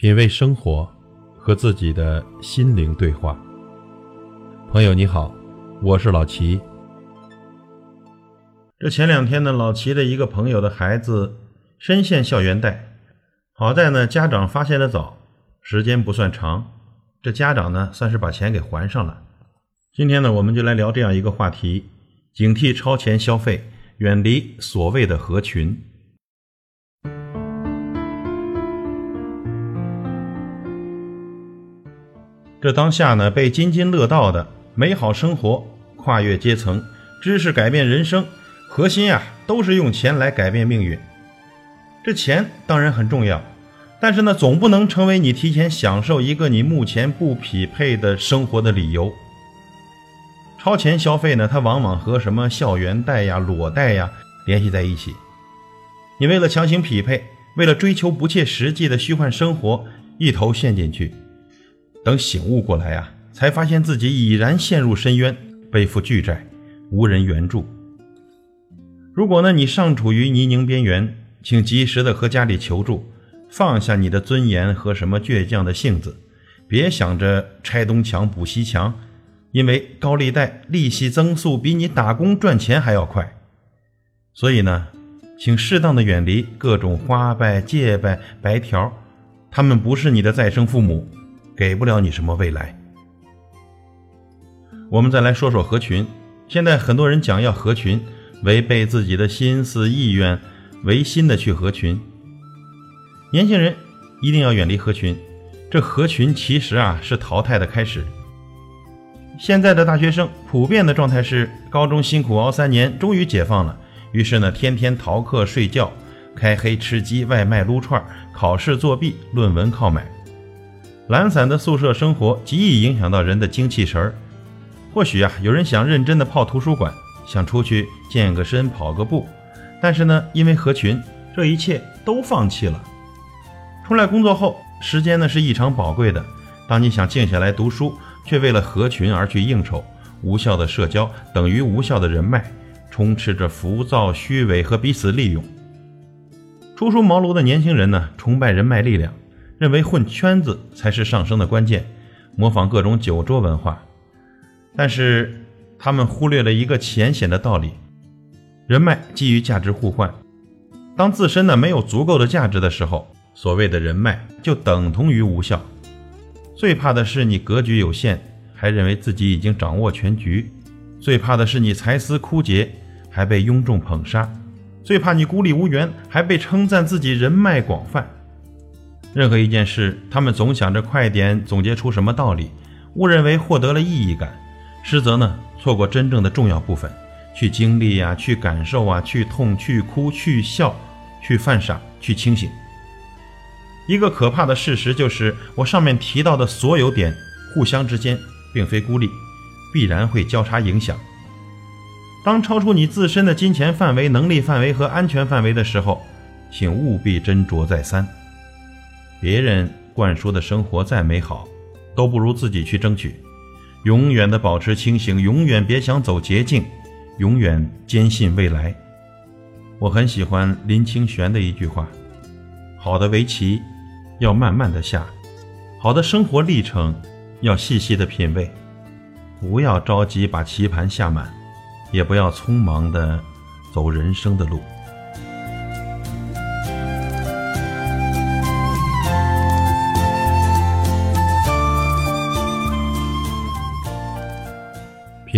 品味生活，和自己的心灵对话。朋友你好，我是老齐。这前两天呢，老齐的一个朋友的孩子深陷校园贷，好在呢家长发现的早，时间不算长，这家长呢算是把钱给还上了。今天呢，我们就来聊这样一个话题：警惕超前消费，远离所谓的合群。这当下呢，被津津乐道的美好生活、跨越阶层、知识改变人生，核心啊，都是用钱来改变命运。这钱当然很重要，但是呢，总不能成为你提前享受一个你目前不匹配的生活的理由。超前消费呢，它往往和什么校园贷呀、裸贷呀联系在一起。你为了强行匹配，为了追求不切实际的虚幻生活，一头陷进去。等醒悟过来呀，才发现自己已然陷入深渊，背负巨债，无人援助。如果呢，你尚处于泥泞边缘，请及时的和家里求助，放下你的尊严和什么倔强的性子，别想着拆东墙补西墙，因为高利贷利息增速比你打工赚钱还要快。所以呢，请适当的远离各种花呗、借呗、白条，他们不是你的再生父母。给不了你什么未来。我们再来说说合群。现在很多人讲要合群，违背自己的心思意愿，违心的去合群。年轻人一定要远离合群。这合群其实啊是淘汰的开始。现在的大学生普遍的状态是：高中辛苦熬三年，终于解放了。于是呢，天天逃课睡觉，开黑吃鸡，外卖撸串，考试作弊，论文靠买。懒散的宿舍生活极易影响到人的精气神儿。或许啊，有人想认真的泡图书馆，想出去健个身、跑个步，但是呢，因为合群，这一切都放弃了。出来工作后，时间呢是异常宝贵的。当你想静下来读书，却为了合群而去应酬，无效的社交等于无效的人脉，充斥着浮躁、虚伪和彼此利用。初出茅庐的年轻人呢，崇拜人脉力量。认为混圈子才是上升的关键，模仿各种酒桌文化，但是他们忽略了一个浅显的道理：人脉基于价值互换。当自身呢没有足够的价值的时候，所谓的人脉就等同于无效。最怕的是你格局有限，还认为自己已经掌握全局；最怕的是你才思枯竭，还被庸众捧杀；最怕你孤立无援，还被称赞自己人脉广泛。任何一件事，他们总想着快点总结出什么道理，误认为获得了意义感，实则呢错过真正的重要部分，去经历呀，去感受啊，去痛，去哭，去笑，去犯傻，去清醒。一个可怕的事实就是，我上面提到的所有点，互相之间并非孤立，必然会交叉影响。当超出你自身的金钱范围、能力范围和安全范围的时候，请务必斟酌再三。别人灌输的生活再美好，都不如自己去争取。永远的保持清醒，永远别想走捷径，永远坚信未来。我很喜欢林清玄的一句话：“好的围棋要慢慢的下，好的生活历程要细细的品味。不要着急把棋盘下满，也不要匆忙的走人生的路。”